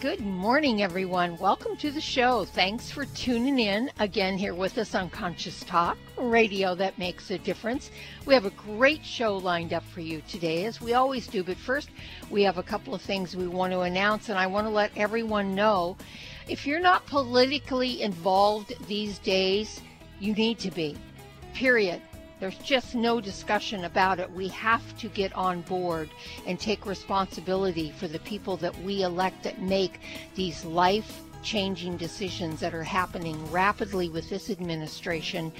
Good morning, everyone. Welcome to the show. Thanks for tuning in again here with us on Conscious Talk, radio that makes a difference. We have a great show lined up for you today, as we always do. But first, we have a couple of things we want to announce, and I want to let everyone know if you're not politically involved these days, you need to be. Period. There's just no discussion about it. We have to get on board and take responsibility for the people that we elect that make these life changing decisions that are happening rapidly with this administration.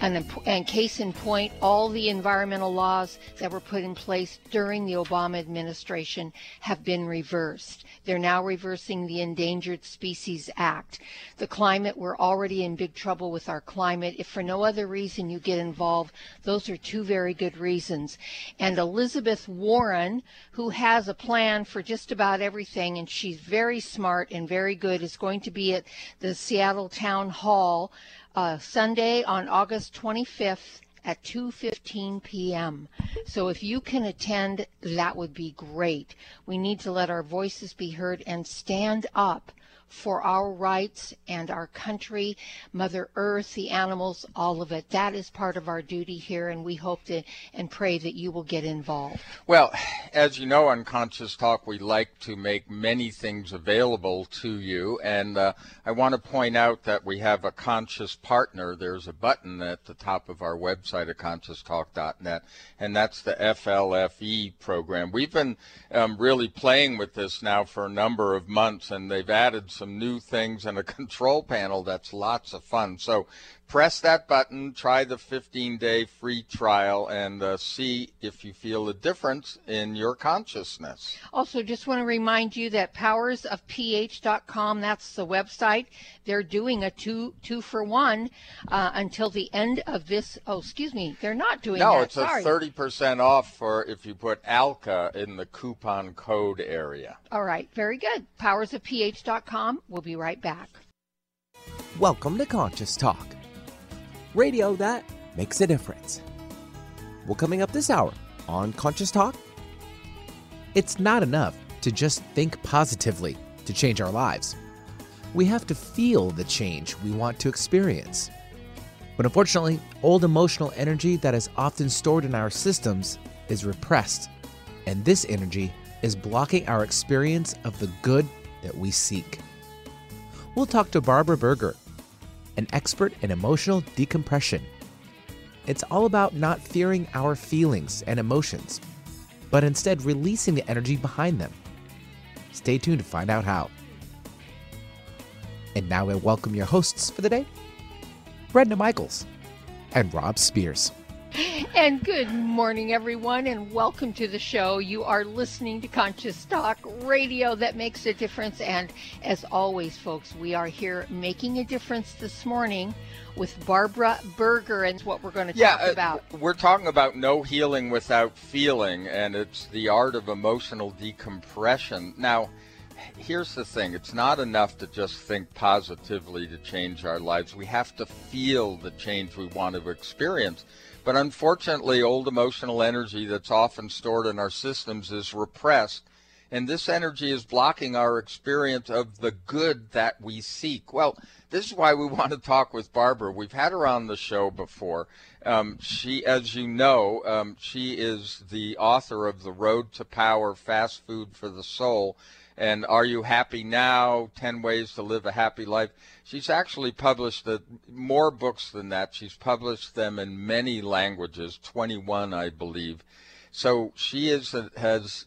And, and case in point, all the environmental laws that were put in place during the Obama administration have been reversed. They're now reversing the Endangered Species Act. The climate, we're already in big trouble with our climate. If for no other reason you get involved, those are two very good reasons. And Elizabeth Warren, who has a plan for just about everything, and she's very smart and very good, is going to be at the Seattle Town Hall uh, Sunday on August 25th at 2:15 p.m. So if you can attend, that would be great. We need to let our voices be heard and stand up for our rights and our country, Mother Earth, the animals, all of it. That is part of our duty here, and we hope to and pray that you will get involved. Well, as you know, on Conscious Talk, we like to make many things available to you, and uh, I want to point out that we have a conscious partner. There's a button at the top of our website at conscioustalk.net, and that's the FLFE program. We've been um, really playing with this now for a number of months, and they've added some new things and a control panel that's lots of fun. So press that button, try the 15 day free trial, and uh, see if you feel a difference in your consciousness. Also, just want to remind you that powersofph.com, that's the website. They're doing a two two for one uh, until the end of this. Oh, excuse me, they're not doing no, that. it's Sorry. a 30% off for if you put ALCA in the coupon code area. All right, very good. Powersofph.com. We'll be right back. Welcome to Conscious Talk radio that makes a difference. Well, coming up this hour on Conscious Talk, it's not enough to just think positively to change our lives. We have to feel the change we want to experience. But unfortunately, old emotional energy that is often stored in our systems is repressed, and this energy is blocking our experience of the good that we seek. We'll talk to Barbara Berger, an expert in emotional decompression. It's all about not fearing our feelings and emotions, but instead releasing the energy behind them. Stay tuned to find out how. And now I welcome your hosts for the day Brenda Michaels and Rob Spence. And good morning, everyone, and welcome to the show. You are listening to Conscious Talk radio that makes a difference. And as always, folks, we are here making a difference this morning with Barbara Berger, and what we're going to yeah, talk uh, about. We're talking about no healing without feeling, and it's the art of emotional decompression. Now, here's the thing it's not enough to just think positively to change our lives. We have to feel the change we want to experience. But unfortunately, old emotional energy that's often stored in our systems is repressed, and this energy is blocking our experience of the good that we seek. Well, this is why we want to talk with Barbara. We've had her on the show before. Um, she, as you know, um, she is the author of The Road to Power Fast Food for the Soul and Are You Happy Now? 10 Ways to Live a Happy Life. She's actually published a, more books than that. She's published them in many languages, 21, I believe. So she is has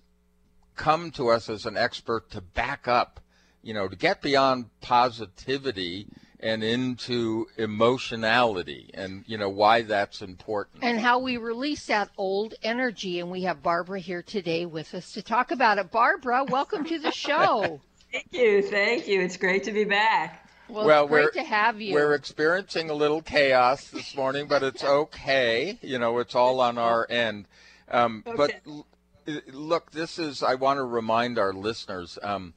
come to us as an expert to back up, you know, to get beyond positivity and into emotionality and you know why that's important and how we release that old energy and we have barbara here today with us to talk about it barbara welcome to the show thank you thank you it's great to be back Well, well great to have you. We're experiencing a little chaos this morning, but it's okay. You know, it's all on our end. Um, okay. But look, this is, I want to remind our listeners. Um,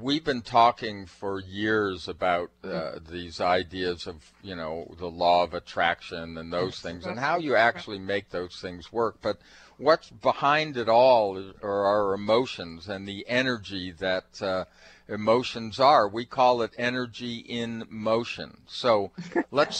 we've been talking for years about uh, these ideas of you know the law of attraction and those things and how you actually make those things work. But what's behind it all are our emotions and the energy that uh, emotions are. We call it energy in motion. So let's.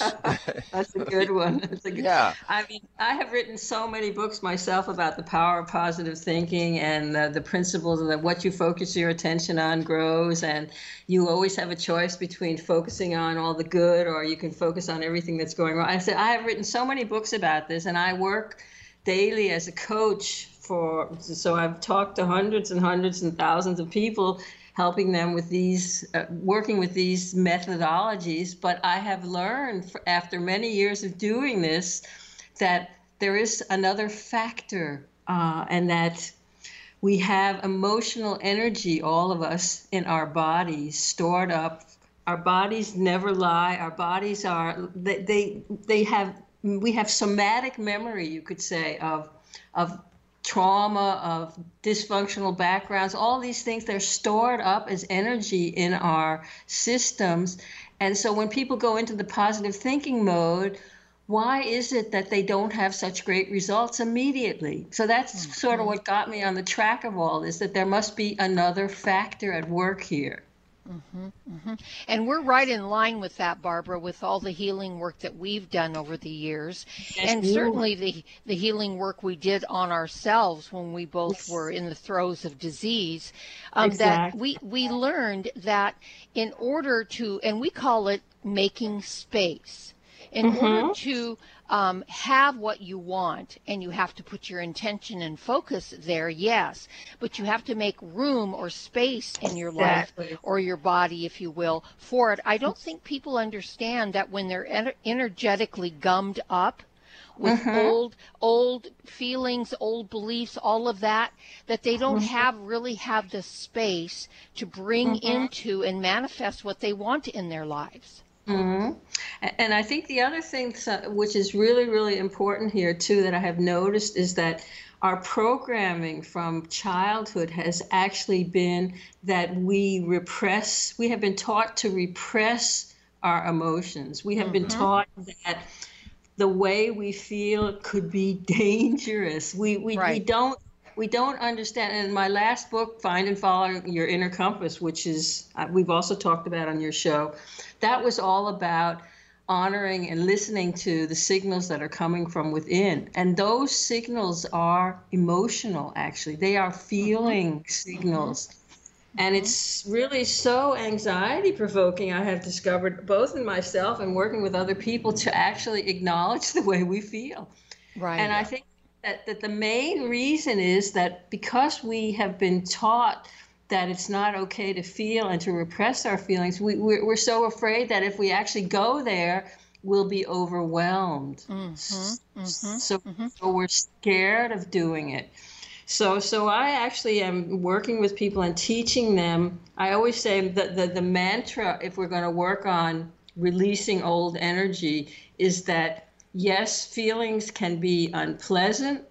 That's a good one. That's a good, yeah. I mean, I have written so many books myself about the power of positive thinking and uh, the principles of that what you focus your attention on grows, and you always have a choice between focusing on all the good or you can focus on everything that's going wrong. I said I have written so many books about this, and I work daily as a coach for so I've talked to hundreds and hundreds and thousands of people helping them with these, uh, working with these methodologies. But I have learned for, after many years of doing this that there is another factor, uh, and that we have emotional energy, all of us, in our bodies stored up. Our bodies never lie. Our bodies are, they, they, they have, we have somatic memory, you could say, of, of trauma, of dysfunctional backgrounds, all these things, they're stored up as energy in our systems. And so when people go into the positive thinking mode, why is it that they don't have such great results immediately? So that's mm-hmm. sort of what got me on the track of all this that there must be another factor at work here. Mm-hmm, mm-hmm. And we're right in line with that, Barbara, with all the healing work that we've done over the years, yes, and certainly the the healing work we did on ourselves when we both yes. were in the throes of disease. Um, exactly. That we we learned that in order to, and we call it making space, in mm-hmm. order to um, have what you want and you have to put your intention and focus there, yes, but you have to make room or space in your exactly. life or your body, if you will, for it. I don't think people understand that when they're ener- energetically gummed up, with mm-hmm. old old feelings old beliefs all of that that they don't mm-hmm. have really have the space to bring mm-hmm. into and manifest what they want in their lives Mm-hmm. And I think the other thing, which is really, really important here too, that I have noticed is that our programming from childhood has actually been that we repress, we have been taught to repress our emotions. We have mm-hmm. been taught that the way we feel could be dangerous. We, we, right. we don't we don't understand. And in my last book, Find and Follow Your Inner Compass, which is uh, we've also talked about on your show, that was all about honoring and listening to the signals that are coming from within. And those signals are emotional, actually. They are feeling mm-hmm. signals. And it's really so anxiety provoking, I have discovered, both in myself and working with other people, to actually acknowledge the way we feel. Right. And I think that, that the main reason is that because we have been taught that it's not okay to feel and to repress our feelings, we, we're, we're so afraid that if we actually go there, we'll be overwhelmed. Mm-hmm, mm-hmm, so, mm-hmm. so we're scared of doing it. So, so I actually am working with people and teaching them. I always say that the, the mantra, if we're going to work on releasing old energy, is that yes, feelings can be unpleasant,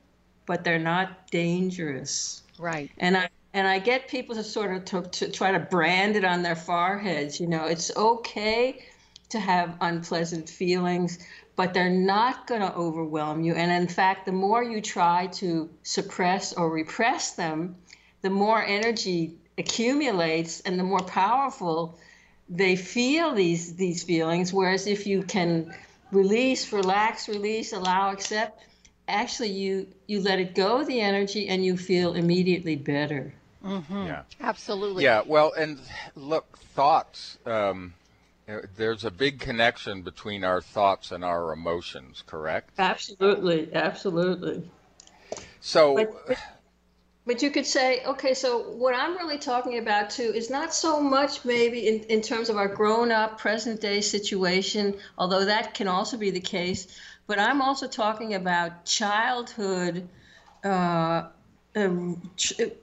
but they're not dangerous. Right. And I and I get people to sort of to, to try to brand it on their foreheads. You know, it's okay to have unpleasant feelings, but they're not going to overwhelm you. And in fact, the more you try to suppress or repress them, the more energy accumulates and the more powerful they feel these these feelings whereas if you can release relax release allow accept actually you you let it go the energy and you feel immediately better Mm-hmm. Yeah, absolutely. Yeah, well, and look, thoughts. Um, uh, there's a big connection between our thoughts and our emotions, correct? Absolutely, absolutely. So. But, but, you could say, okay, so what I'm really talking about too is not so much maybe in, in terms of our grown up present day situation, although that can also be the case, but I'm also talking about childhood uh, um,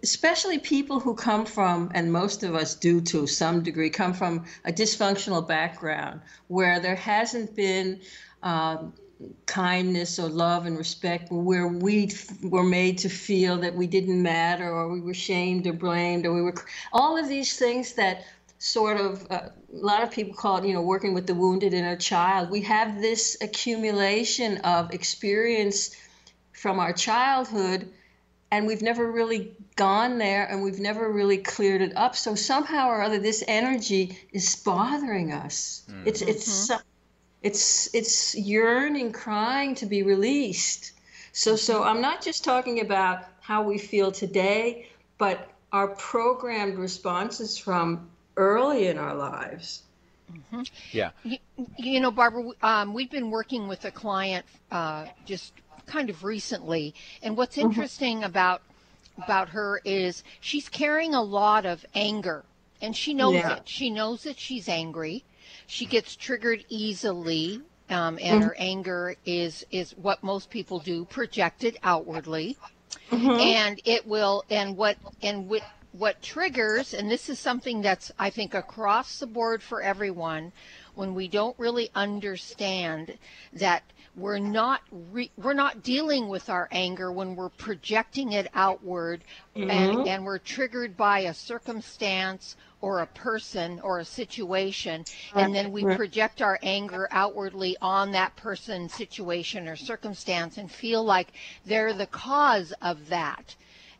especially people who come from, and most of us do to some degree, come from a dysfunctional background where there hasn't been um, kindness or love and respect, where we were made to feel that we didn't matter or we were shamed or blamed or we were all of these things that sort of uh, a lot of people call it you know working with the wounded inner child. We have this accumulation of experience from our childhood and we've never really gone there and we've never really cleared it up. So somehow or other this energy is bothering us. Mm-hmm. it's it's it's it's yearning crying to be released so so i'm not just talking about how we feel today but our programmed responses from early in our lives mm-hmm. yeah you, you, know barbara um, we've been working with a client uh, just kind of recently. And what's mm-hmm. interesting mm-hmm. about about her is she's carrying a lot of anger and she knows yeah. it. She knows that she's angry. She gets triggered easily. Um, and mm-hmm. her anger is is what most people do, projected outwardly, mm-hmm. and it will. And what and what what triggers, and this is something that's I think across the board for everyone, when we don't really understand that we're not re- we're not dealing with our anger when we're projecting it outward mm-hmm. and, and we're triggered by a circumstance or a person or a situation and then we project our anger outwardly on that person situation or circumstance and feel like they're the cause of that.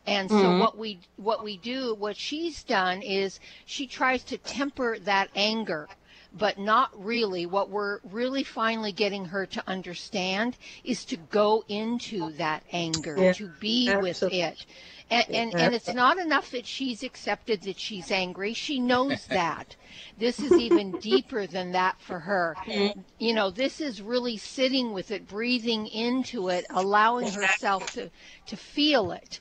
And so mm-hmm. what we what we do what she's done is she tries to temper that anger but not really. What we're really finally getting her to understand is to go into that anger, yeah, to be absolutely. with it. And, and, and it's not enough that she's accepted that she's angry. She knows that. this is even deeper than that for her. Mm-hmm. You know, this is really sitting with it, breathing into it, allowing herself to, to feel it.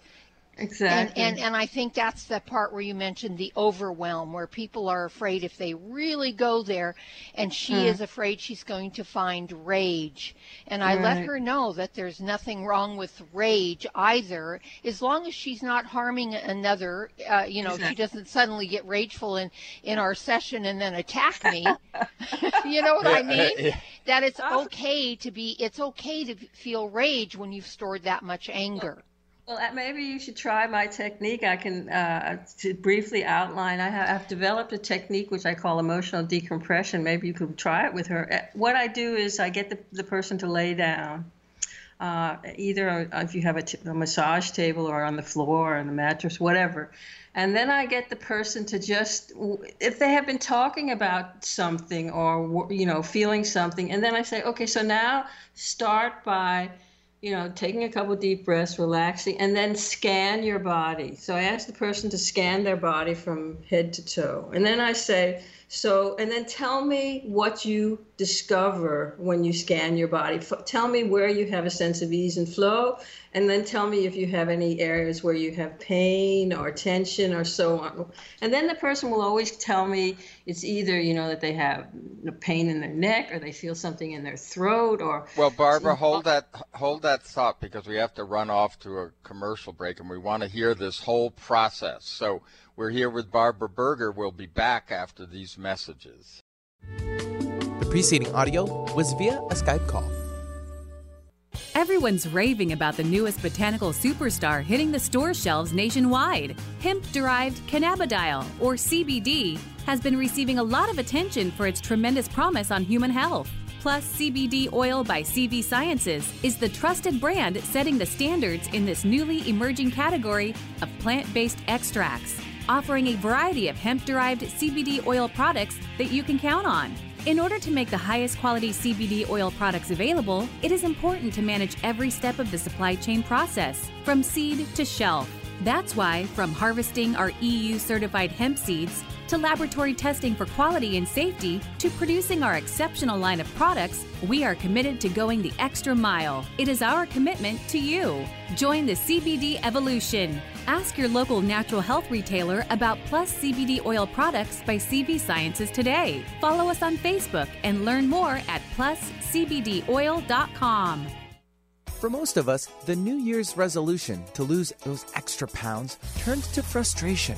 Exactly. And, and and I think that's the part where you mentioned the overwhelm, where people are afraid if they really go there, and she mm. is afraid she's going to find rage. And I right. let her know that there's nothing wrong with rage either, as long as she's not harming another. Uh, you know, exactly. she doesn't suddenly get rageful in in our session and then attack me. you know what I mean? That it's okay to be. It's okay to feel rage when you've stored that much anger. Well, uh, maybe you should try my technique. I can uh, to briefly outline. I have developed a technique which I call emotional decompression. Maybe you could try it with her. Uh, what I do is I get the, the person to lay down, uh, either if you have a, t- a massage table or on the floor or on the mattress, whatever. And then I get the person to just, if they have been talking about something or you know feeling something, and then I say, okay, so now start by you know, taking a couple deep breaths, relaxing, and then scan your body. So I ask the person to scan their body from head to toe. And then I say, so, and then tell me what you discover when you scan your body. F- tell me where you have a sense of ease and flow, and then tell me if you have any areas where you have pain or tension or so on. And then the person will always tell me it's either, you know, that they have pain in their neck or they feel something in their throat or Well, Barbara, hold that hold that thought because we have to run off to a commercial break and we want to hear this whole process. So, we're here with Barbara Berger. We'll be back after these messages. The preceding audio was via a Skype call. Everyone's raving about the newest botanical superstar hitting the store shelves nationwide. Hemp derived cannabidiol, or CBD, has been receiving a lot of attention for its tremendous promise on human health. Plus, CBD Oil by CV Sciences is the trusted brand setting the standards in this newly emerging category of plant based extracts, offering a variety of hemp derived CBD oil products that you can count on. In order to make the highest quality CBD oil products available, it is important to manage every step of the supply chain process, from seed to shelf. That's why, from harvesting our EU certified hemp seeds, to laboratory testing for quality and safety, to producing our exceptional line of products, we are committed to going the extra mile. It is our commitment to you. Join the CBD evolution. Ask your local natural health retailer about Plus CBD oil products by CV Sciences today. Follow us on Facebook and learn more at pluscbdoil.com. For most of us, the New Year's resolution to lose those extra pounds turns to frustration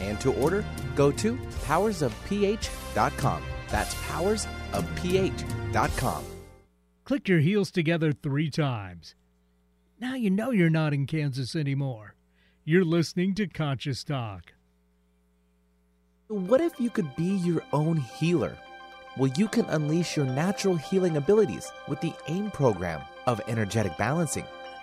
and to order, go to powersofph.com. That's powersofph.com. Click your heels together three times. Now you know you're not in Kansas anymore. You're listening to Conscious Talk. What if you could be your own healer? Well, you can unleash your natural healing abilities with the AIM program of energetic balancing.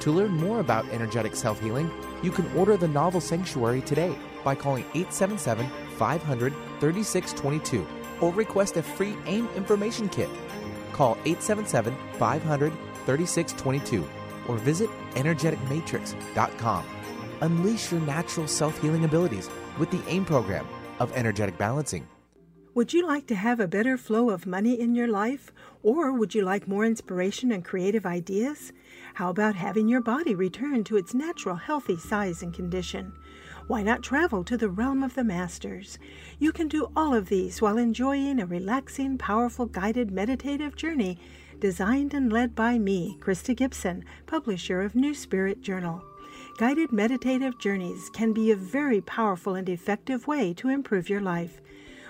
To learn more about energetic self healing, you can order the novel Sanctuary today by calling 877 500 3622 or request a free AIM information kit. Call 877 500 3622 or visit energeticmatrix.com. Unleash your natural self healing abilities with the AIM program of energetic balancing. Would you like to have a better flow of money in your life? Or would you like more inspiration and creative ideas? How about having your body return to its natural healthy size and condition? Why not travel to the realm of the masters? You can do all of these while enjoying a relaxing, powerful, guided meditative journey designed and led by me, Krysta Gibson, publisher of New Spirit Journal. Guided meditative journeys can be a very powerful and effective way to improve your life.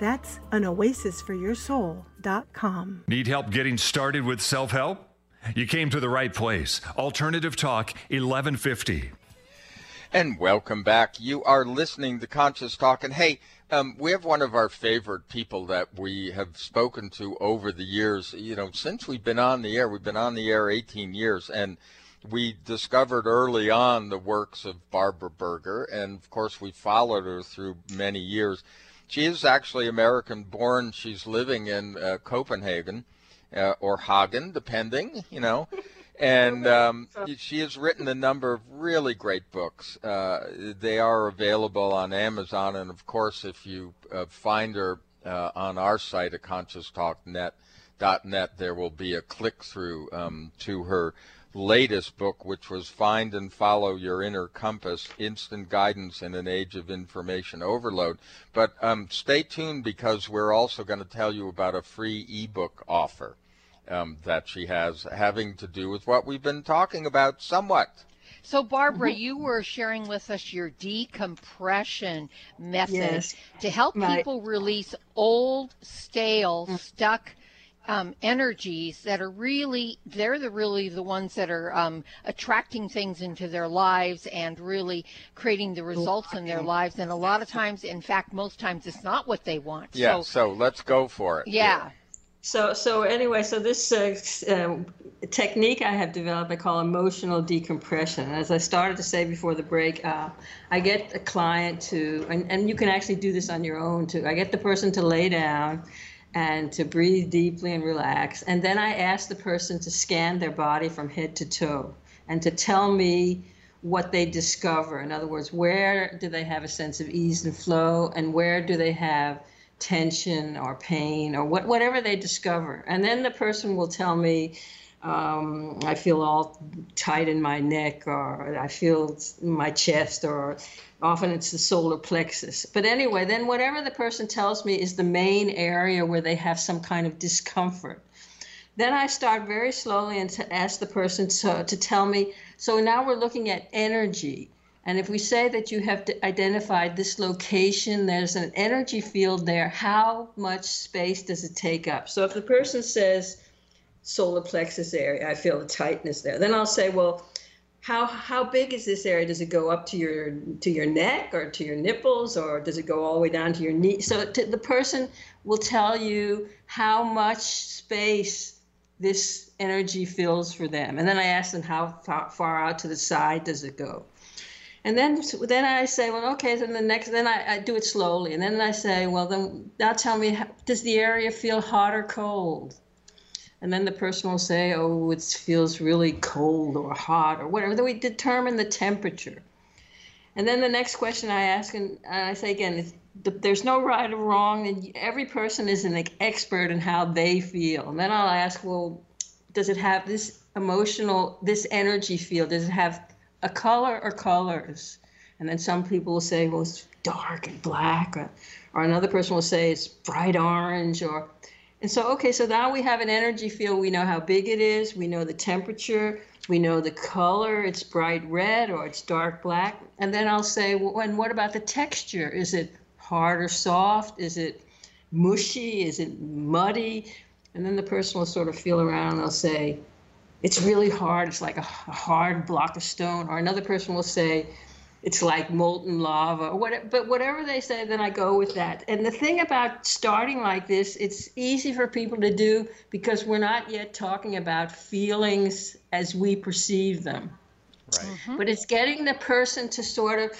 That's anoasisforyoursoul.com. Need help getting started with self help? You came to the right place. Alternative Talk 1150. And welcome back. You are listening to Conscious Talk. And hey, um, we have one of our favorite people that we have spoken to over the years. You know, since we've been on the air, we've been on the air 18 years, and we discovered early on the works of Barbara Berger, and of course, we followed her through many years. She is actually American born. She's living in uh, Copenhagen uh, or Hagen, depending, you know. and um, she has written a number of really great books. Uh, they are available on Amazon, and of course, if you uh, find her uh, on our site at conscioustalknet.net, there will be a click through um, to her latest book, which was Find and Follow Your Inner Compass Instant Guidance in an Age of Information Overload. But um, stay tuned because we're also going to tell you about a free ebook offer um, that she has having to do with what we've been talking about somewhat. So, Barbara, you were sharing with us your decompression method Yes. to help Right. people release old, stale, stuck um, energies that are really, they're the really the ones that are um, attracting things into their lives and really creating the results in their lives. And a lot of times, in fact, most times it's not what they want. Yeah, So, so let's go for it. yeah. So, so anyway, so this uh, um, technique I have developed, I call emotional decompression. As I started to say before the break, uh, I get a client to, and, and you can actually do this on your own too. I get the person to lay down and to breathe deeply and relax. And then I ask the person to scan their body from head to toe and to tell me what they discover. In other words, where do they have a sense of ease and flow, and where do they have tension or pain or what, whatever they discover. And then the person will tell me, um, I feel all tight in my neck, or I feel my chest, or often it's the solar plexus. But anyway, then whatever the person tells me is the main area where they have some kind of discomfort. Then I start very slowly and to ask the person to, to tell me. So now we're looking at energy. And if we say that you have identified this location, there's an energy field there, how much space does it take up? So if the person says, solar plexus area. I feel the tightness there. Then I'll say, well, how how big is this area? Does it go up to your to your neck or to your nipples, or does it go all the way down to your knee? So the person will tell you how much space this energy fills for them, and then I ask them how far, out to the side does it go. And then, then I say, well, okay. Then the next, then I, I do it slowly, and then I say, well, then now tell me, does the area feel hot or cold? And then the person will say, "Oh, it feels really cold or hot or whatever." Then we determine the temperature, and then the next question I ask, and I say again, there's no right or wrong, and every person is an expert in how they feel. And then I'll ask, "Well, does it have this emotional, this energy field? Does it have a color or colors?" And then some people will say, "Well, it's dark and black," or, or another person will say it's bright orange, or and so, okay, so now we have an energy field. We know how big it is. We know the temperature. We know the color. It's bright red or it's dark black. And then I'll say, well, and what about the texture? Is it hard or soft? Is it mushy? Is it muddy? And then the person will sort of feel around and they'll say, it's really hard. It's like a hard block of stone. Or another person will say, it's like molten lava or what but whatever they say then i go with that. And the thing about starting like this it's easy for people to do because we're not yet talking about feelings as we perceive them. Right. Mm-hmm. but it's getting the person to sort of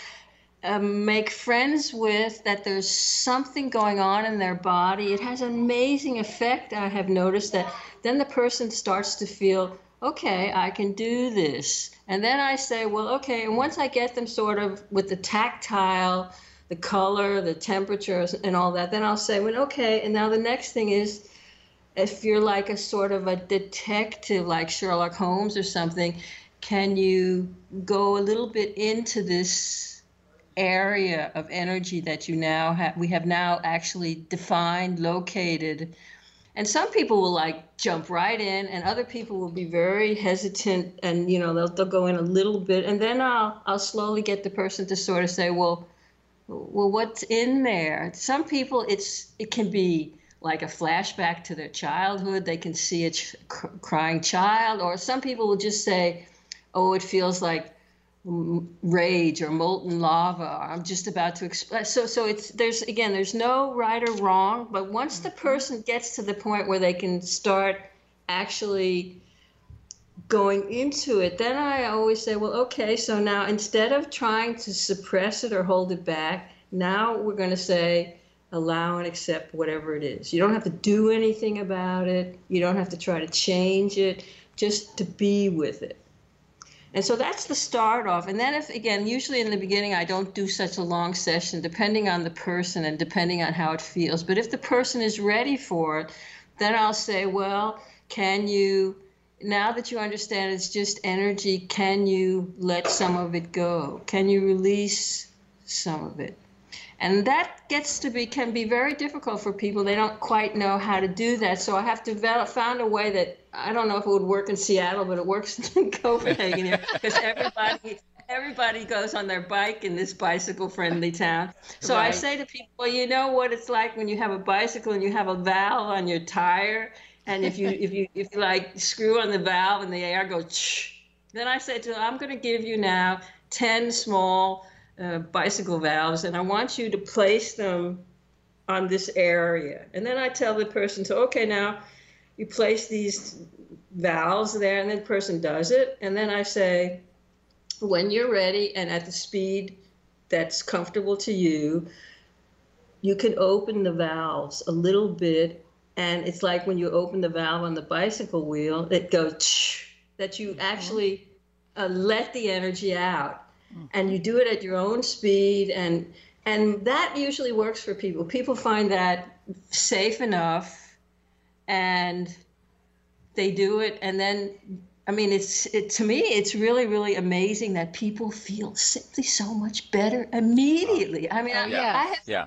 um, make friends with that there's something going on in their body. It has an amazing effect i have noticed that. Then the person starts to feel okay, I can do this. And then I say, well, okay, and once I get them sort of with the tactile, the color, the temperature, and all that, then I'll say, well, okay, and now the next thing is if you're like a sort of a detective like Sherlock Holmes or something, can you go a little bit into this area of energy that you now have we have now actually defined, located, and some people will like jump right in and other people will be very hesitant and you know they'll, they'll go in a little bit and then i'll i'll slowly get the person to sort of say well well what's in there? Some people it's it can be like a flashback to their childhood. They can see a ch- crying child or some people will just say oh it feels like rage or molten lava. I'm just about to express so so it's there's again there's no right or wrong but once the mm-hmm. person gets to the point where they can start actually going into it then i always say well okay so now instead of trying to suppress it or hold it back now we're going to say allow and accept whatever it is. You don't have to do anything about it. You don't have to try to change it. Just to be with it and so that's the start off. And then, if again, usually in the beginning, I don't do such a long session, depending on the person and depending on how it feels. But if the person is ready for it, then I'll say, well, can you, now that you understand it's just energy, can you let some of it go? Can you release some of it? and that gets to be can be very difficult for people they don't quite know how to do that so i have to found a way that i don't know if it would work in seattle but it works in copenhagen here because everybody everybody goes on their bike in this bicycle friendly town so right. i say to people well you know what it's like when you have a bicycle and you have a valve on your tire and if you if you if you like screw on the valve and the air goes then i say to them i'm going to give you now 10 small uh, bicycle valves, and I want you to place them on this area. And then I tell the person, so okay, now you place these valves there, and the person does it. And then I say, when you're ready and at the speed that's comfortable to you, you can open the valves a little bit and it's like when you open the valve on the bicycle wheel, it goes that you mm-hmm. actually uh, let the energy out, mm-hmm. and you do it at your own speed, and and that usually works for people. People find that safe enough, and they do it, and then I mean, it's it to me, it's really, really amazing that people feel simply so much better immediately. I mean, oh, yeah. I, I have, yeah.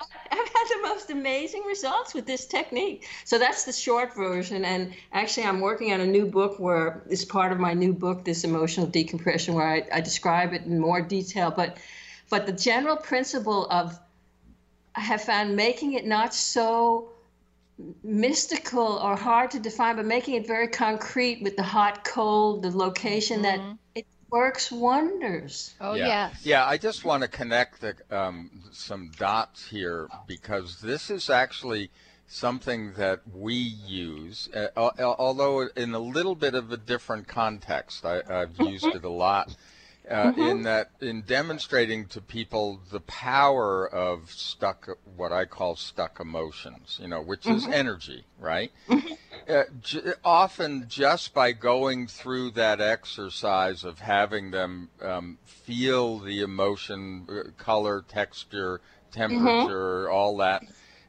I've had the most amazing results with this technique. So that's the short version. And actually, I'm working on a new book where it's part of my new book, this emotional decompression, where I, I describe it in more detail. But, but the general principle of I have found making it not so mystical or hard to define, but making it very concrete with the hot, cold, the location mm-hmm. that it works wonders. Oh yeah. yes. Yeah, I just want to connect the, um, some dots here because this is actually something that we use, uh, although in a little bit of a different context. I, have used it a lot uh, mm-hmm. in that in demonstrating to people the power of stuck what I call stuck emotions, you know, which mm-hmm. is energy, right? Mm-hmm. Uh, j- often just by going through that exercise of having them um, feel the emotion, uh, color, texture, temperature, mm-hmm. all that.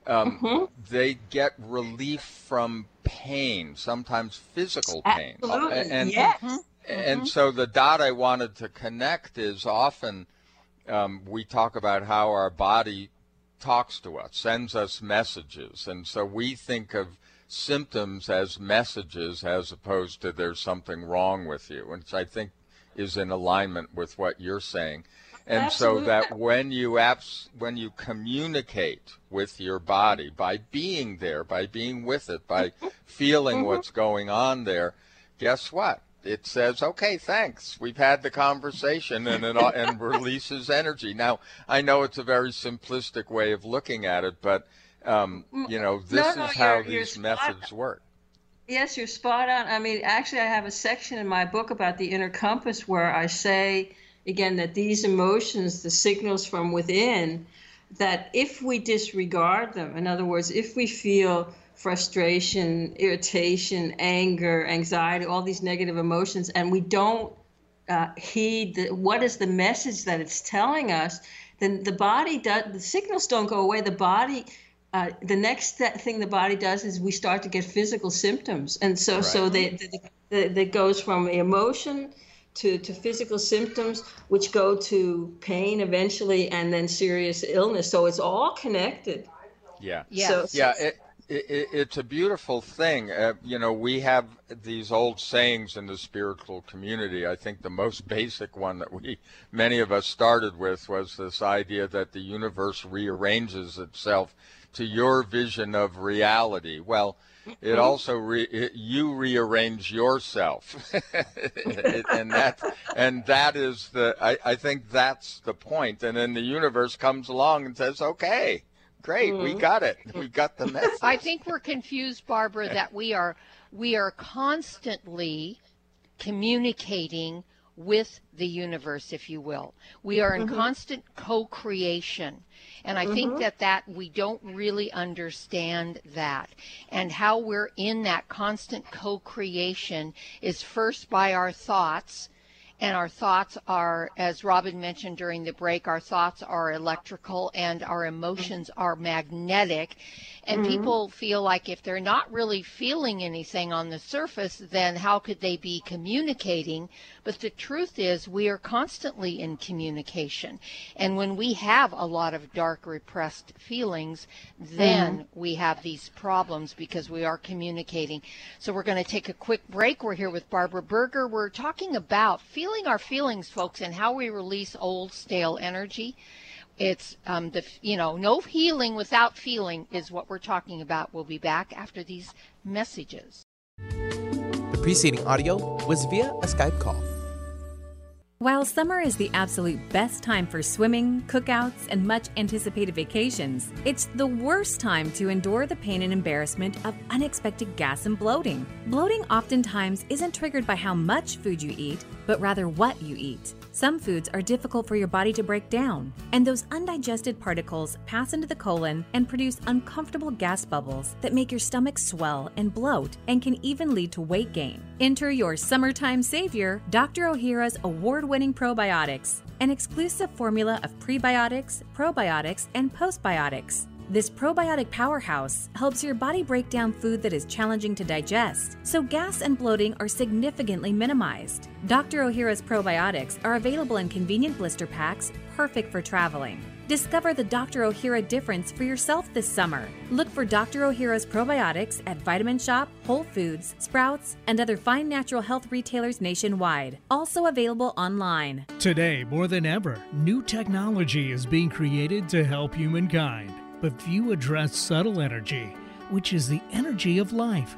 Um, mm-hmm. they get relief from pain, sometimes physical pain. Absolutely. And, yes. Mm-hmm. And mm-hmm. so the dot I wanted to connect is often um, we talk about how our body talks to us, sends us messages. And so we think of symptoms as messages as opposed to there's something wrong with you, which I think is in alignment with what you're saying. And Absolutely. so that when you abs- when you communicate with your body by being there, by being with it, by feeling mm-hmm. what's going on there, guess what? It says, okay, thanks. We've had the conversation and it and releases energy. Now, I know it's a very simplistic way of looking at it, but um, mm, you know, this no, no, is how you're, these you're methods work. Yes, you're spot on. I mean, actually, I have a section in my book about the inner compass where I say again that these emotions, the signals from within, that if we disregard them, in other words, if we feel frustration, irritation, anger, anxiety, all these negative emotions, and we don't uh, heed the, what is the message that it's telling us, then the body does the signals don't go away. The body, uh, the next thing the body does is we start to get physical symptoms, and so right. so they, the, the, that goes from emotion. To, to physical symptoms, which go to pain eventually, and then serious illness. So it's all connected. Yeah. Yes. So, yeah. It, it, it's a beautiful thing. Uh, you know, we have these old sayings in the spiritual community. I think the most basic one that we, many of us started with was this idea that the universe rearranges itself to your vision of reality. Well, it mm-hmm. also re, it, you rearrange yourself, and that and that is the I, I think that's the point. And then the universe comes along and says, okay Great, mm-hmm. we got it. We got the message. I think we're confused, Barbara, that we are we are constantly communicating with the universe, if you will. We are in mm-hmm. constant co-creation. And I mm-hmm. think that that we don't really understand that. And how we're in that constant co-creation is first by our thoughts and our thoughts are, as Robin mentioned during the break, our thoughts are electrical and our emotions are magnetic. And mm-hmm. people feel like if they're not really feeling anything on the surface, then how could they be communicating? But the truth is, we are constantly in communication. And when we have a lot of dark, repressed feelings, then mm-hmm. we have these problems because we are communicating. So we're going to take a quick break. We're here with Barbara Berger. We're talking about feeling our feelings, folks, and how we release old, stale energy. It's um, the you know no healing without feeling is what we're talking about. We'll be back after these messages. The preceding audio was via a Skype call. While summer is the absolute best time for swimming, cookouts, and much anticipated vacations, it's the worst time to endure the pain and embarrassment of unexpected gas and bloating. Bloating oftentimes isn't triggered by how much food you eat, but rather what you eat. Some foods are difficult for your body to break down, and those undigested particles pass into the colon and produce uncomfortable gas bubbles that make your stomach swell and bloat and can even lead to weight gain. Enter your summertime savior, Dr. Ohhira's award winning probiotics, an exclusive formula of prebiotics, probiotics, and postbiotics. This probiotic powerhouse helps your body break down food that is challenging to digest, so gas and bloating are significantly minimized. Dr. Ohhira's probiotics are available in convenient blister packs, perfect for traveling. Discover the Dr. Ohhira difference for yourself this summer. Look for Dr. Ohhira's probiotics at Vitamin Shoppe, Whole Foods, Sprouts, and other fine natural health retailers nationwide. Also available online. Today, more than ever, new technology is being created to help humankind. But few address subtle energy, which is the energy of life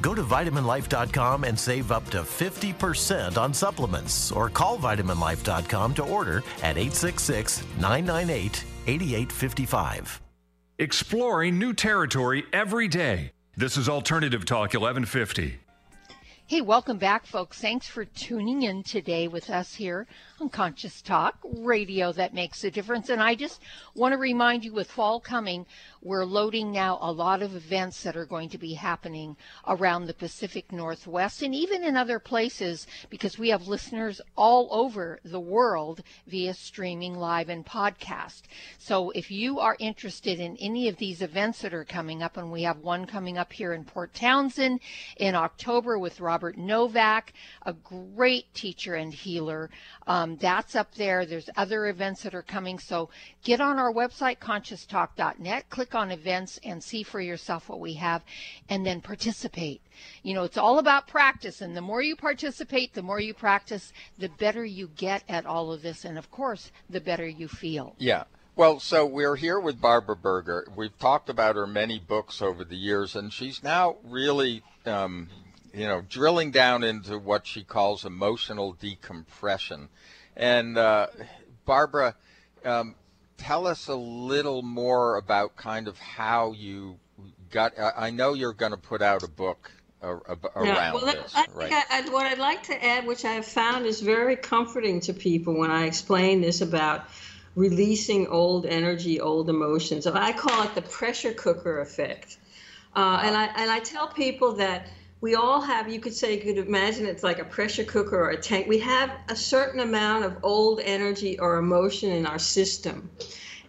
Go to vitaminlife.com and save up to 50% on supplements or call vitaminlife.com to order at 866 998 8855. Exploring new territory every day. This is Alternative Talk 1150. Hey, welcome back, folks. Thanks for tuning in today with us here on Conscious Talk, radio that makes a difference. And I just want to remind you with fall coming, we're loading now a lot of events that are going to be happening around the Pacific Northwest and even in other places because we have listeners all over the world via streaming live and podcast. So if you are interested in any of these events that are coming up, and we have one coming up here in Port Townsend in October with Robert Novak, a great teacher and healer. Um, that's up there. There's other events that are coming. So get on our website, conscioustalk.net, click on events and see for yourself what we have, and then participate. You know, it's all about practice. And the more you participate, the more you practice, the better you get at all of this. And of course, the better you feel. Yeah. Well, so we're here with Barbara Berger. We've talked about her many books over the years, and she's now really um, you know, drilling down into what she calls emotional decompression. And uh, Barbara, um, tell us a little more about kind of how you got. I know you're going to put out a book around yeah, well, this, I right? I, I, what I'd like to add, which I have found is very comforting to people when I explain this about releasing old energy, old emotions. I call it the pressure cooker effect. Uh, and I and I tell people that we all have you could say you could imagine it's like a pressure cooker or a tank. We have a certain amount of old energy or emotion in our system.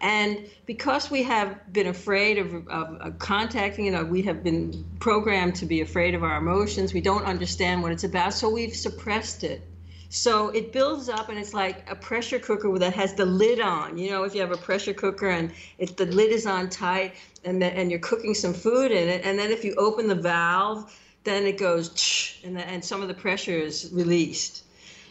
And because we have been afraid of, of, of contacting you know we have been programmed to be afraid of our emotions. We don't understand what it's about so we've suppressed it. So it builds up and it's like a pressure cooker that has the lid on. You know if you have a pressure cooker and if the lid is on tight and, the, and you're cooking some food in it and then if you open the valve then it goes and, the, and some of the pressure is released.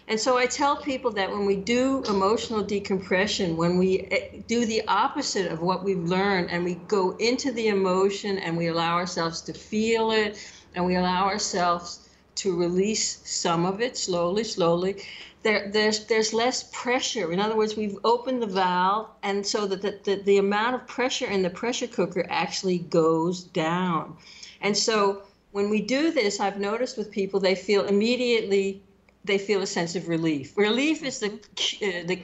And so I tell people that when we do emotional decompression, when we eh, do the opposite of what we've learned and we go into the emotion and we allow ourselves to feel it and we allow ourselves to release some of it slowly, slowly, there, there's, there's less pressure. In other words, we've opened the valve, and so that the, the, the amount of pressure in the pressure cooker actually goes down. And so when we do this, I've noticed with people, they feel immediately they feel a sense of relief. Relief is the uh, the,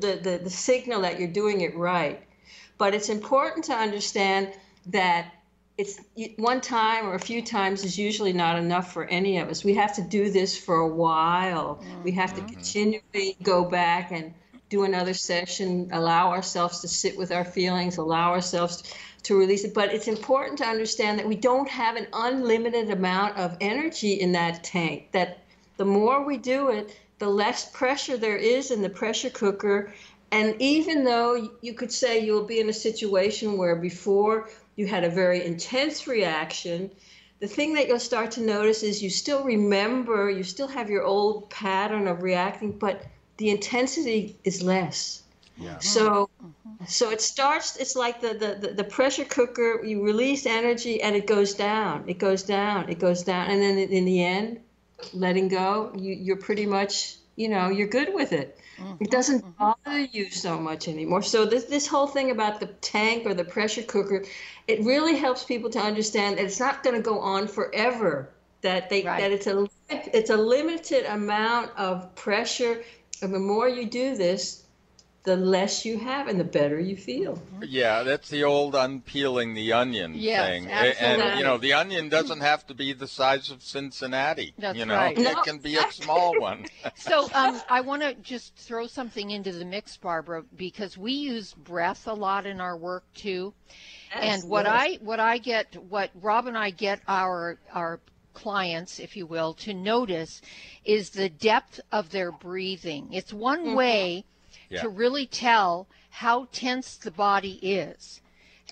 the the the signal that you're doing it right. But it's important to understand that it's one time or a few times is usually not enough for any of us. We have to do this for a while. Mm-hmm. We have to mm-hmm. continually go back and do another session, allow ourselves to sit with our feelings, allow ourselves to release it. But it's important to understand that we don't have an unlimited amount of energy in that tank, that the more we do it, the less pressure there is in the pressure cooker. And even though you could say you'll be in a situation where before you had a very intense reaction, the thing that you'll start to notice is you still remember, you still have your old pattern of reacting, but the intensity is less. Yeah. So, mm-hmm. So it starts. It's like the, the the pressure cooker. You release energy and it goes down. It goes down. It goes down, and then in the end, letting go, you you're pretty much you know you're good with it. Mm-hmm. It doesn't mm-hmm. bother you so much anymore. So this this whole thing about the tank or the pressure cooker, it really helps people to understand that it's not going to go on forever. That they right. that it's a it's a limited amount of pressure. And the more you do this, the less you have and the better you feel. Yeah, that's the old unpeeling the onion yes, thing. Absolutely. And you know, the onion doesn't have to be the size of Cincinnati. That's you know, right. it no, can be a small one. so um, I want to just throw something into the mix, Barbara, because we use breath a lot in our work too. Yes, and what yes. I what I get what Rob and I get our our clients, if you will, to notice is the depth of their breathing. It's one mm-hmm. way yeah. to really tell how tense the body is.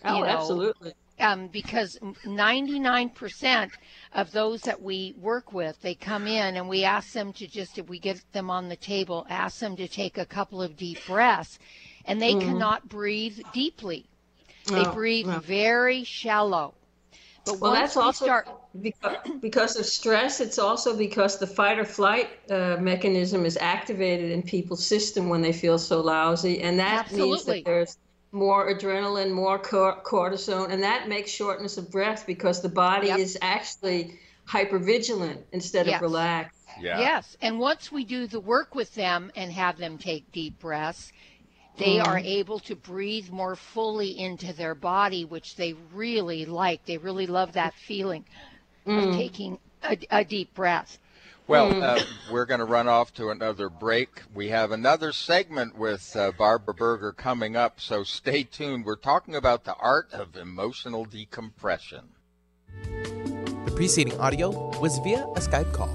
Oh, know, absolutely. Um, because 99% of those that we work with, they come in and we ask them to just, if we get them on the table, ask them to take a couple of deep breaths, and they mm-hmm. cannot breathe deeply. They oh, breathe no. very shallow. But well, that's also start... because, because of stress. It's also because the fight or flight uh, mechanism is activated in people's system when they feel so lousy, and that Absolutely. means that there's more adrenaline, more cortisone, and that makes shortness of breath because the body yep. is actually hypervigilant instead Yes. of relaxed. Yeah. Yes, and once we do the work with them and have them take deep breaths, they are able to breathe more fully into their body, which they really like. They really love that feeling of taking a, a deep breath. Well, uh, we're going to run off to another break. We have another segment with uh, Barbara Berger coming up, so stay tuned. We're talking about the art of emotional decompression. The preceding audio was via a Skype call.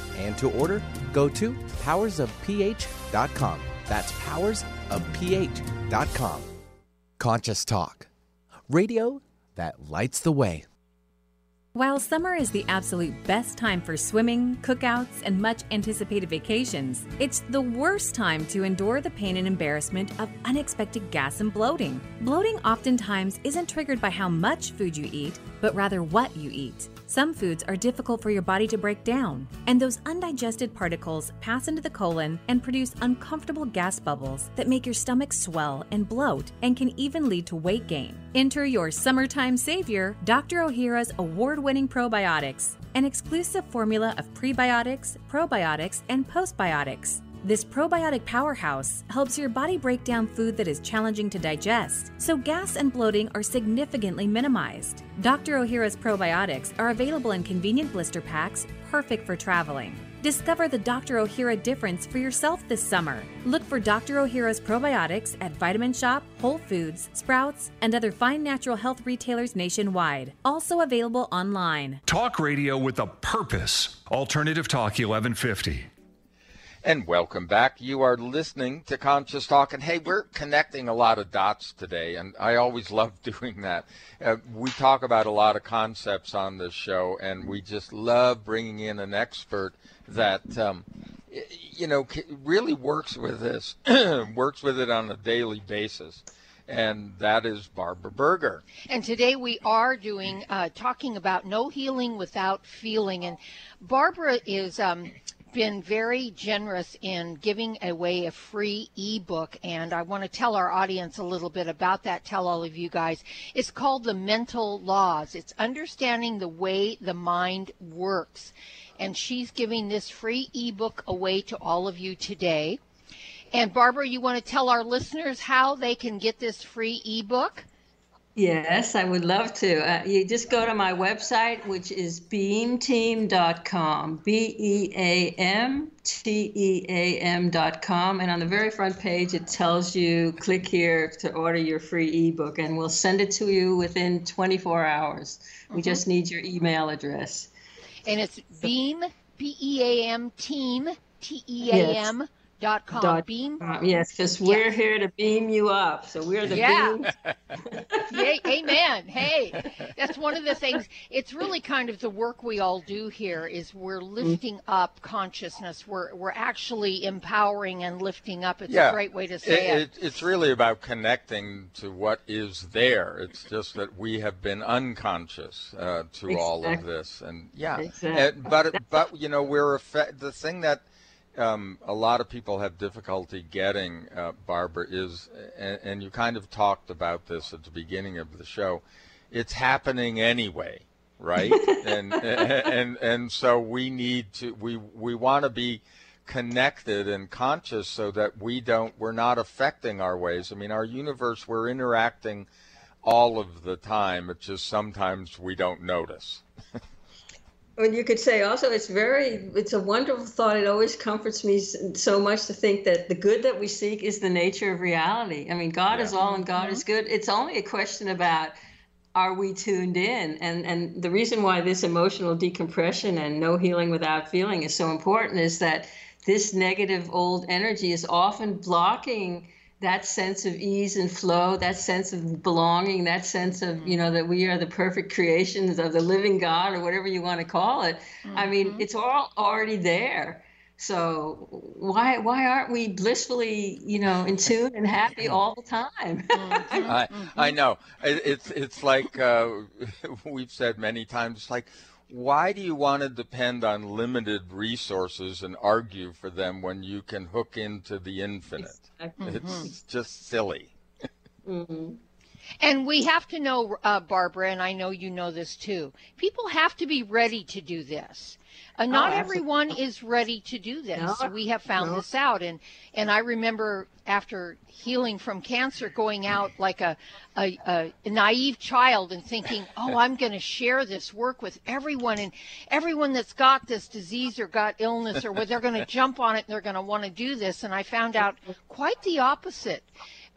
and to order, go to powersofph.com. That's powersofph.com. Conscious Talk. Radio that lights the way. While summer is the absolute best time for swimming, cookouts, and much anticipated vacations, it's the worst time to endure the pain and embarrassment of unexpected gas and bloating. Bloating oftentimes isn't triggered by how much food you eat, but rather what you eat. Some foods are difficult for your body to break down, and those undigested particles pass into the colon and produce uncomfortable gas bubbles that make your stomach swell and bloat and can even lead to weight gain. Enter your summertime savior, Dr. Ohhira's award winning probiotics, an exclusive formula of prebiotics, probiotics, and postbiotics. This probiotic powerhouse helps your body break down food that is challenging to digest, so gas and bloating are significantly minimized. Dr. Ohhira's probiotics are available in convenient blister packs, perfect for traveling. Discover the Dr. Ohhira difference for yourself this summer. Look for Dr. Ohhira's probiotics at Vitamin Shoppe, Whole Foods, Sprouts, and other fine natural health retailers nationwide. Also available online. Talk radio with a purpose. Alternative Talk 1150. And welcome back. You are listening to Conscious Talk. And hey, we're connecting a lot of dots today, and I always love doing that. Uh, we talk about a lot of concepts on this show, and we just love bringing in an expert that, um, you know, really works with this, works with it on a daily basis. And that is Barbara Berger. And today we are doing uh, talking about no healing without feeling. And Barbara is um, been very generous in giving away a free ebook, and I want to tell our audience a little bit about that. Tell all of you guys. It's called the Mental Laws. It's understanding the way the mind works, and she's giving this free ebook away to all of you today. And Barbara, you want to tell our listeners how they can get this free ebook? Yes, I would love to. Uh, you just go to my website, which is beamteam.com, B E A M T E A M.com. And on the very front page, it tells you click here to order your free ebook, and we'll send it to you within 24 hours. We just need your email address. And it's Beam, B E A M Team, T E A M dot com. Dot- Beam. Uh, yes, because we're here to beam you up. So we're the Yeah. beam. Yay, amen. Hey, that's one of the things. It's really kind of the work we all do here is we're lifting up consciousness. We're we're actually empowering and lifting up. It's a great way to say it. it, It's really about connecting to what is there. It's just that we have been unconscious uh, to all of this, and yeah. Exactly. And- but but you know we're affe- the thing that um, a lot of people have difficulty getting, uh, Barbara, is and, and you kind of talked about this at the beginning of the show. It's happening anyway, right? and and and so we need to we we want to be connected and conscious so that we don't we're not affecting our ways. I mean, our universe we're interacting all of the time. It's just sometimes we don't notice. when you could say also it's very it's a wonderful thought it always comforts me so much to think that the good that we seek is the nature of reality i mean god yeah. is all and god mm-hmm. is good it's only a question about are we tuned in and and the reason why this emotional decompression and no healing without feeling is so important is that this negative old energy is often blocking that sense of ease and flow, that sense of belonging, that sense of, you know, that we are the perfect creations of the living God or whatever you want to call it. Mm-hmm. I mean, mm-hmm. it's all already there. So why why aren't we blissfully, you know, in tune and happy all the time? Mm-hmm. I I know it's it's like uh, we've said many times. Like why do you want to depend on limited resources and argue for them when you can hook into the infinite? Exactly. It's mm-hmm. just silly. mm-hmm. And we have to know, uh, Barbara, and I know you know this too. People have to be ready to do this. Uh, not oh, everyone is ready to do this. No, we have found no. this out, and and I remember after healing from cancer, going out like a a, a naive child and thinking, "Oh, I'm going to share this work with everyone, and everyone that's got this disease or got illness, or where they're going to jump on it and they're going to want to do this." And I found out quite the opposite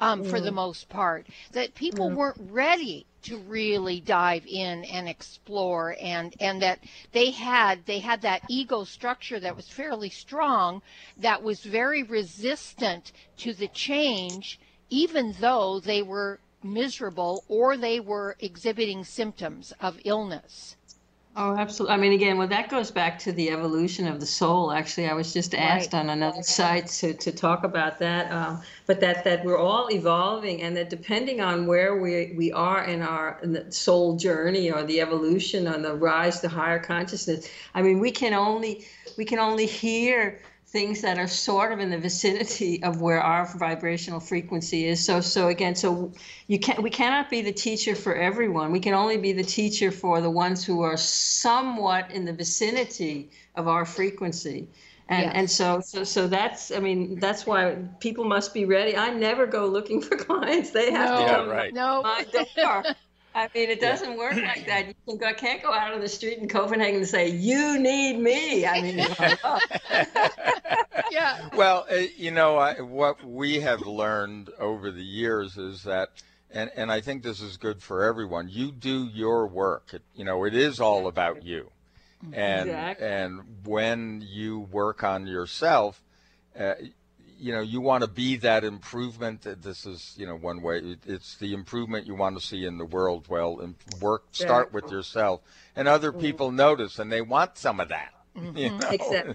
um, for the mm. most part, that people mm. weren't ready to really dive in and explore and and that they had they had that ego structure that was fairly strong that was very resistant to the change even though they were miserable or they were exhibiting symptoms of illness Oh, absolutely. I mean, again, well, that goes back to the evolution of the soul. Actually, I was just asked right. on another site to, to talk about that. Um, but that, that we're all evolving, and that depending on where we, we are in our in the soul journey or the evolution on the rise to higher consciousness, I mean, we can only we can only hear things that are sort of in the vicinity of where our vibrational frequency is. So so again, so you can we cannot be the teacher for everyone. We can only be the teacher for the ones who are somewhat in the vicinity of our frequency. And yes. and so so so that's I mean that's why people must be ready. I never go looking for clients. They have no, to come yeah, right. no. my door. I mean, it doesn't yeah. work like that. You can go, can't go out on the street in Copenhagen and say, "You need me." I mean, oh. yeah. Well, uh, you know, I, what we have learned over the years is that, and and I think this is good for everyone. You do your work. It, you know, it is all about you, and exactly. and when you work on yourself. Uh, you know you want to be that improvement this is you know one way it's the improvement you want to see in the world well and work start with yourself and other mm-hmm. people notice and they want some of that mm-hmm. you know? exactly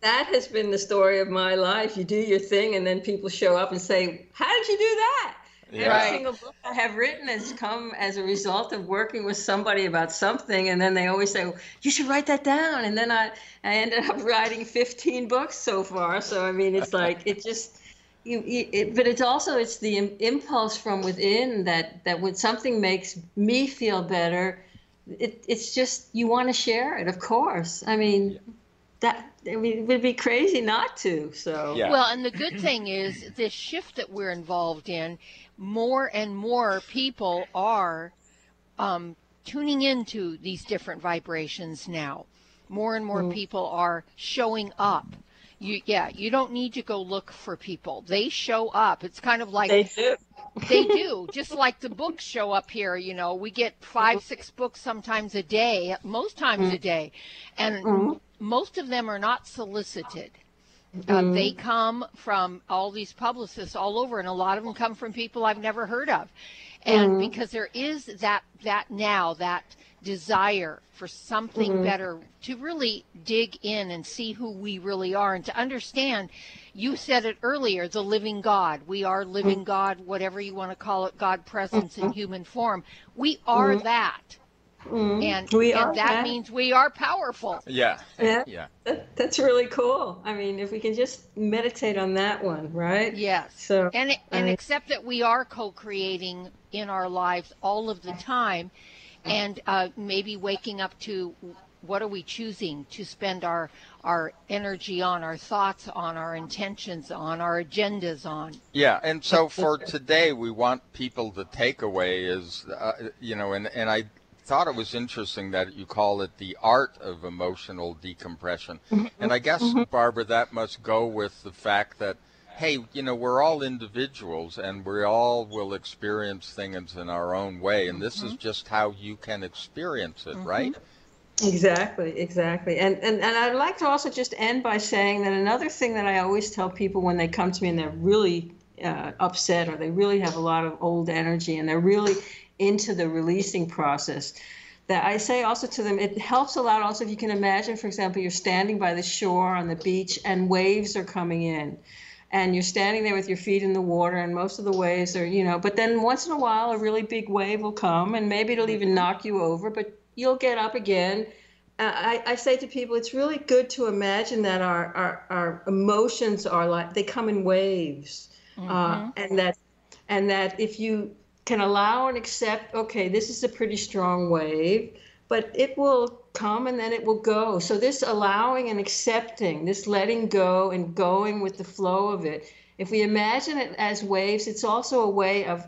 that has been the story of my life you do your thing and then people show up and say how did you do that yeah. Every single book I have written has come as a result of working with somebody about something, and then they always say, well, "You should write that down." And then I, I ended up writing 15 books so far. So I mean, it's like it just, you, it, but it's also it's the impulse from within that that when something makes me feel better, it, it's just you want to share it. Of course, I mean, that I mean, it would be crazy not to. So yeah. well, and the good thing is this shift that we're involved in more and more people are um, tuning into these different vibrations now. More and more mm. people are showing up. You, yeah, you don't need to go look for people. They show up. It's kind of like they do. they do. Just like the books show up here. You know, we get five, six books sometimes a day, most times mm. a day, and mm. Most of them are not solicited. Uh, they mm-hmm. come from all these publicists all over, and a lot of them come from people I've never heard of. And mm-hmm. because there is that that now that desire for something mm-hmm. better to really dig in and see who we really are and to understand you said it earlier the living god we are living mm-hmm. god whatever you want to call it god presence in mm-hmm. human form we are mm-hmm. that Mm-hmm. And, we and are, that yeah. means we are powerful. Yeah. Yeah. yeah. That, that's really cool. I mean, if we can just meditate on that one, right? Yes. So and and accept that we are co-creating in our lives all of the time, and uh, maybe waking up to what are we choosing to spend our our energy on, our thoughts on, our intentions on, our agendas on. Yeah, and so for today, we want people to take away is, uh, you know, and and I thought it was interesting that you call it the art of emotional decompression. Mm-hmm. And I guess, mm-hmm. Barbara, that must go with the fact that, hey, you know, we're all individuals and we all will experience things in our own way. And this mm-hmm. is just how you can experience it, right? Mm-hmm. Exactly, exactly. And, and and I'd like to also just end by saying that another thing that I always tell people when they come to me and they're really uh, upset or they really have a lot of old energy and they're really into the releasing process that I say also to them, it helps a lot also if you can imagine, for example, you're standing by the shore on the beach and waves are coming in. And you're standing there with your feet in the water, and most of the waves are, you know, but then once in a while, a really big wave will come, and maybe it'll even knock you over, but you'll get up again. Uh, I, I say to people, it's really good to imagine that our, our, our emotions are like, they come in waves. Uh, mm-hmm. Uh, and that and that if you can allow and accept, okay, this is a pretty strong wave, but it will come and then it will go. So, this allowing and accepting, this letting go and going with the flow of it, if we imagine it as waves, it's also a way of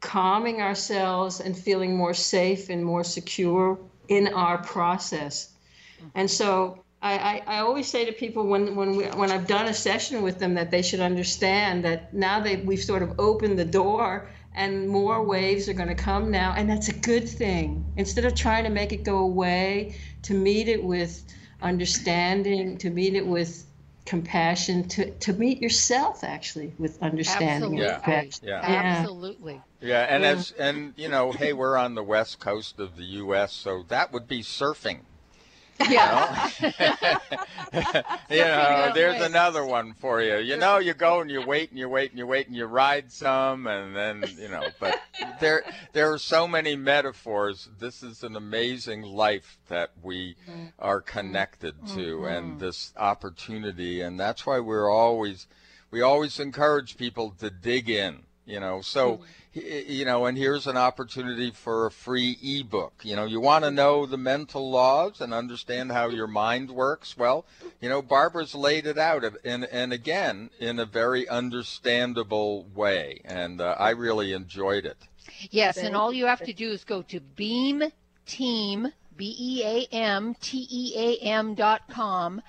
calming ourselves and feeling more safe and more secure in our process. And so, I, I, I, always say to people when when we, when I've done a session with them that they should understand that now that we've sort of opened the door and more waves are going to come now and that's a good thing instead of trying to make it go away to meet it with understanding to meet it with compassion to, to meet yourself actually with understanding absolutely. Yeah. yeah. absolutely yeah and yeah. as and you know hey we're on the west coast of the us so that would be surfing yeah. you know, there's another one for you. You know, you go and you wait and you wait and you wait and you ride some and then, you know, but there there are so many metaphors. This is an amazing life that we mm-hmm. are connected to mm-hmm. and this opportunity and that's why we're always we always encourage people to dig in, you know. So mm-hmm you know, and here's an opportunity for a free ebook. You know, you want to know the mental laws and understand how your mind works. Well, you know, Barbara's laid it out, and and again in a very understandable way, and uh, I really enjoyed it. Yes, and all you have to do is go to Beam Team B E A M T E A M dot com,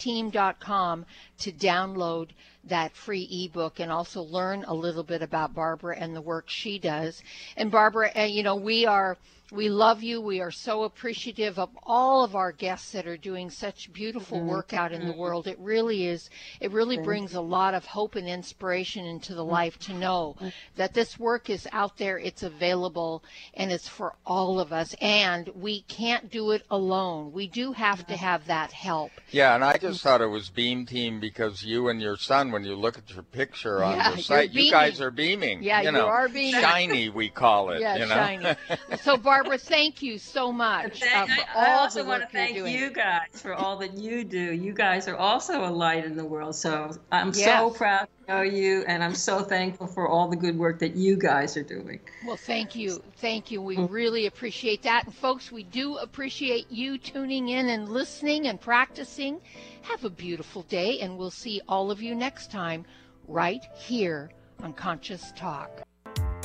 beamteam.com to download that free ebook and also learn a little bit about Barbara and the work she does. And Barbara, uh, you know, we are we love you. We are so appreciative of all of our guests that are doing such beautiful mm-hmm. work out in the mm-hmm. world. It really is, it really brings a lot of hope and inspiration into the mm-hmm. life to know that this work is out there, it's available, and it's for all of us. And we can't do it alone. We do have to have that help. Yeah, and I just thought it was Beam Team because you and your son, when you look at your picture on yeah, the site, you guys are beaming. Yeah, you, know, you are beaming. Shiny, we call it. Yeah, you know? shiny. So, Barbara, Barbara, thank you so much. Thank, uh, I also want to thank you guys for all that you do. You guys are also a light in the world. So I'm yes. so proud to know you, and I'm so thankful for all the good work that you guys are doing. Well, thank you. Thank you. We mm. really appreciate that. And folks, we do appreciate you tuning in and listening and practicing. Have a beautiful day, and we'll see all of you next time right here on Conscious Talk.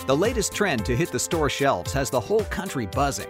The latest trend to hit the store shelves has the whole country buzzing.